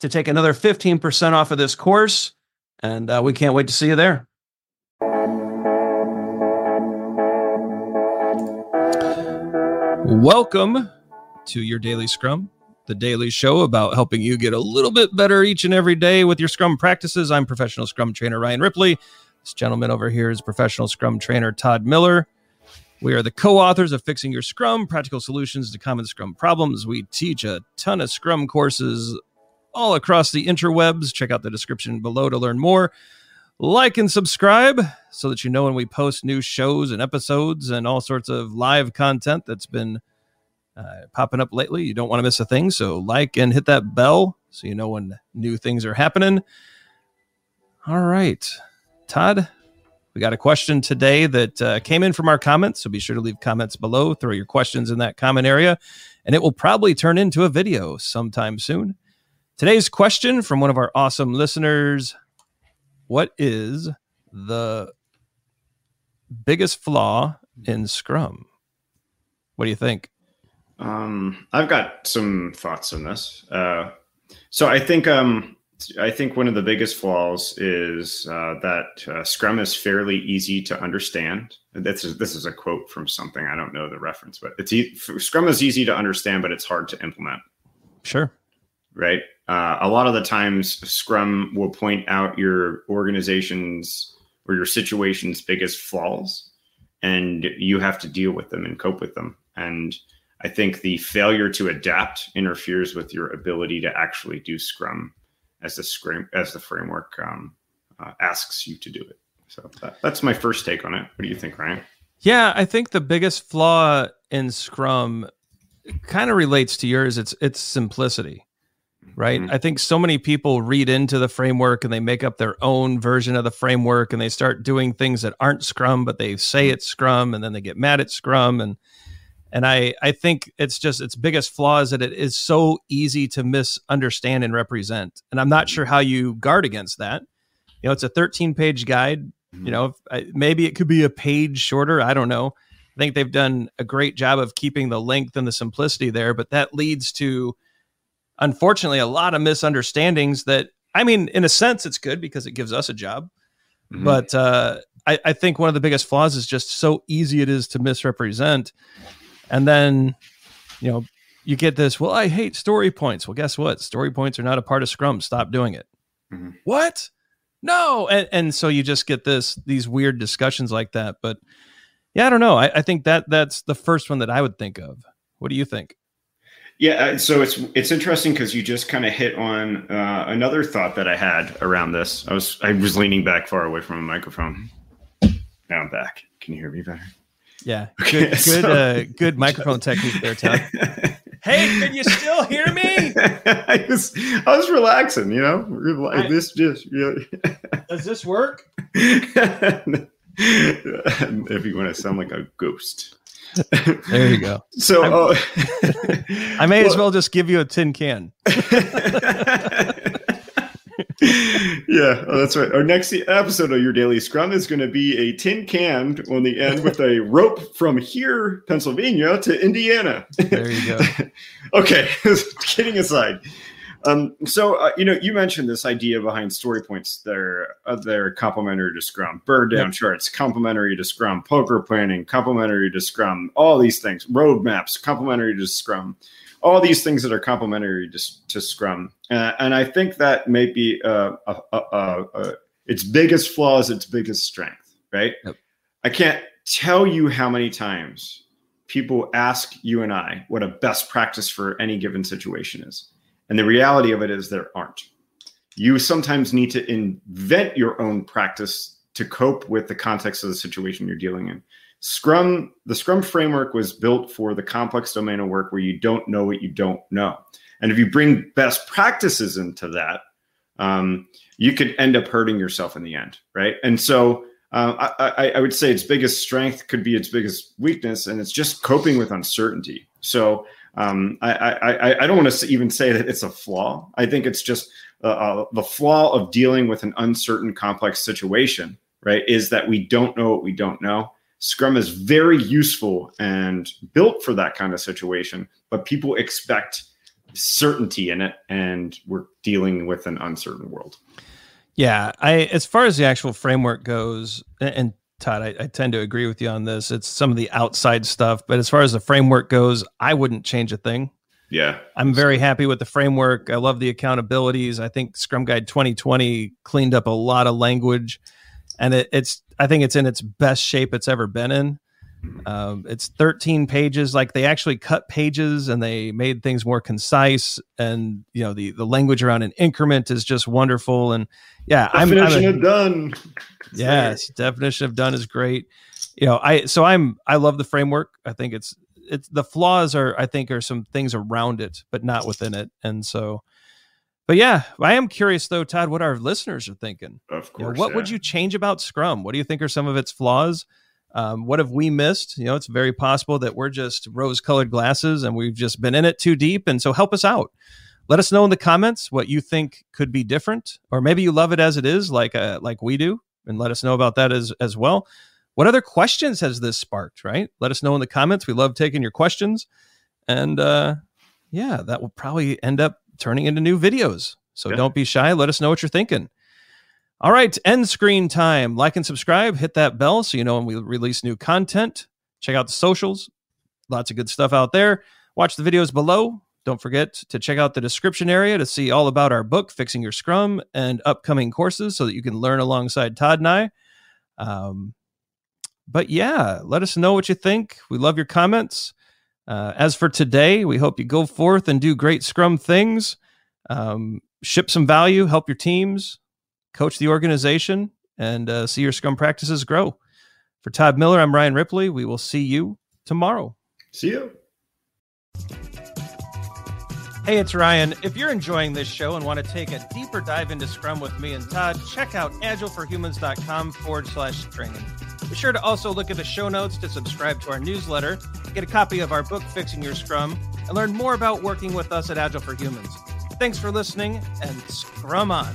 to take another 15% off of this course. And uh, we can't wait to see you there. Welcome to your daily scrum, the daily show about helping you get a little bit better each and every day with your scrum practices. I'm professional scrum trainer Ryan Ripley. This gentleman over here is professional scrum trainer Todd Miller. We are the co authors of Fixing Your Scrum Practical Solutions to Common Scrum Problems. We teach a ton of Scrum courses all across the interwebs. Check out the description below to learn more. Like and subscribe so that you know when we post new shows and episodes and all sorts of live content that's been uh, popping up lately. You don't want to miss a thing. So, like and hit that bell so you know when new things are happening. All right. Todd, we got a question today that uh, came in from our comments. So, be sure to leave comments below. Throw your questions in that comment area, and it will probably turn into a video sometime soon. Today's question from one of our awesome listeners What is the biggest flaw in Scrum? What do you think? Um, I've got some thoughts on this. Uh, so I think um, I think one of the biggest flaws is uh, that uh, Scrum is fairly easy to understand. This is this is a quote from something I don't know the reference, but it's e- Scrum is easy to understand, but it's hard to implement. Sure. Right uh, a lot of the times Scrum will point out your organization's or your situation's biggest flaws, and you have to deal with them and cope with them. And I think the failure to adapt interferes with your ability to actually do Scrum as the Scrum as the framework um, uh, asks you to do it. So that, that's my first take on it. What do you think, Ryan? Yeah, I think the biggest flaw in Scrum kind of relates to yours. It's it's simplicity right? Mm-hmm. I think so many people read into the framework and they make up their own version of the framework and they start doing things that aren't Scrum, but they say it's Scrum and then they get mad at Scrum and and I I think it's just its biggest flaw is that it is so easy to misunderstand and represent. And I'm not sure how you guard against that. You know, it's a 13 page guide. Mm-hmm. You know, maybe it could be a page shorter. I don't know. I think they've done a great job of keeping the length and the simplicity there, but that leads to unfortunately a lot of misunderstandings that I mean, in a sense, it's good because it gives us a job. Mm-hmm. But uh, I, I think one of the biggest flaws is just so easy it is to misrepresent. And then, you know, you get this, well, I hate story points. Well, guess what? Story points are not a part of Scrum. Stop doing it. Mm-hmm. What? No. And, and so you just get this, these weird discussions like that. But yeah, I don't know. I, I think that that's the first one that I would think of. What do you think? Yeah, uh, so it's it's interesting because you just kind of hit on uh, another thought that I had around this. I was I was leaning back far away from a microphone. Now I'm back. Can you hear me better? Yeah, okay, good good so, uh, good microphone technique there, Todd. hey, can you still hear me? I was I was relaxing, you know. I, this just you know. does this work? if you want to sound like a ghost. There you go. So uh, I may well, as well just give you a tin can. yeah, oh, that's right. Our next episode of your daily scrum is going to be a tin can on the end with a rope from here, Pennsylvania, to Indiana. There you go. okay, kidding aside. Um, so uh, you know, you mentioned this idea behind story points. They're uh, they're complementary to Scrum, burn down yep. charts, complementary to Scrum, poker planning, complementary to Scrum, all these things, roadmaps, complementary to Scrum all these things that are complementary to, to Scrum. Uh, and I think that may be uh, uh, uh, its biggest flaw is its biggest strength, right? Yep. I can't tell you how many times people ask you and I what a best practice for any given situation is. And the reality of it is there aren't. You sometimes need to invent your own practice to cope with the context of the situation you're dealing in. Scrum, the Scrum framework was built for the complex domain of work where you don't know what you don't know. And if you bring best practices into that, um, you could end up hurting yourself in the end, right? And so uh, I, I, would say its biggest strength could be its biggest weakness, and it's just coping with uncertainty. So um, I, I, I, don't want to even say that it's a flaw. I think it's just uh, uh, the flaw of dealing with an uncertain, complex situation, right? Is that we don't know what we don't know. Scrum is very useful and built for that kind of situation, but people expect certainty in it, and we're dealing with an uncertain world. Yeah, I as far as the actual framework goes, and Todd, I, I, tend to agree with you on this. It's some of the outside stuff, but as far as the framework goes, I wouldn't change a thing. Yeah. I'm very happy with the framework. I love the accountabilities. I think Scrum Guide 2020 cleaned up a lot of language and it, it's I think it's in its best shape it's ever been in. Um, it's 13 pages. Like they actually cut pages and they made things more concise. And you know the the language around an increment is just wonderful. And yeah, definition I'm, a, of done. yes, definition of done is great. You know, I so I'm I love the framework. I think it's it's the flaws are I think are some things around it, but not within it. And so but yeah, I am curious though, Todd, what our listeners are thinking. Of course. You know, what yeah. would you change about Scrum? What do you think are some of its flaws? Um, what have we missed? You know, it's very possible that we're just rose colored glasses and we've just been in it too deep. And so help us out. Let us know in the comments what you think could be different, or maybe you love it as it is, like uh, like we do, and let us know about that as as well. What other questions has this sparked? Right? Let us know in the comments. We love taking your questions, and uh, yeah, that will probably end up turning into new videos. So yeah. don't be shy. Let us know what you're thinking. All right, end screen time. Like and subscribe, hit that bell so you know when we release new content. Check out the socials. Lots of good stuff out there. Watch the videos below. Don't forget to check out the description area to see all about our book, Fixing Your Scrum, and upcoming courses so that you can learn alongside Todd and I. Um, but yeah, let us know what you think. We love your comments. Uh, as for today, we hope you go forth and do great Scrum things, um, ship some value, help your teams, coach the organization, and uh, see your Scrum practices grow. For Todd Miller, I'm Ryan Ripley. We will see you tomorrow. See you. Hey, it's Ryan. If you're enjoying this show and want to take a deeper dive into Scrum with me and Todd, check out agileforhumans.com forward slash training. Be sure to also look at the show notes to subscribe to our newsletter, get a copy of our book, Fixing Your Scrum, and learn more about working with us at Agile for Humans. Thanks for listening and Scrum on.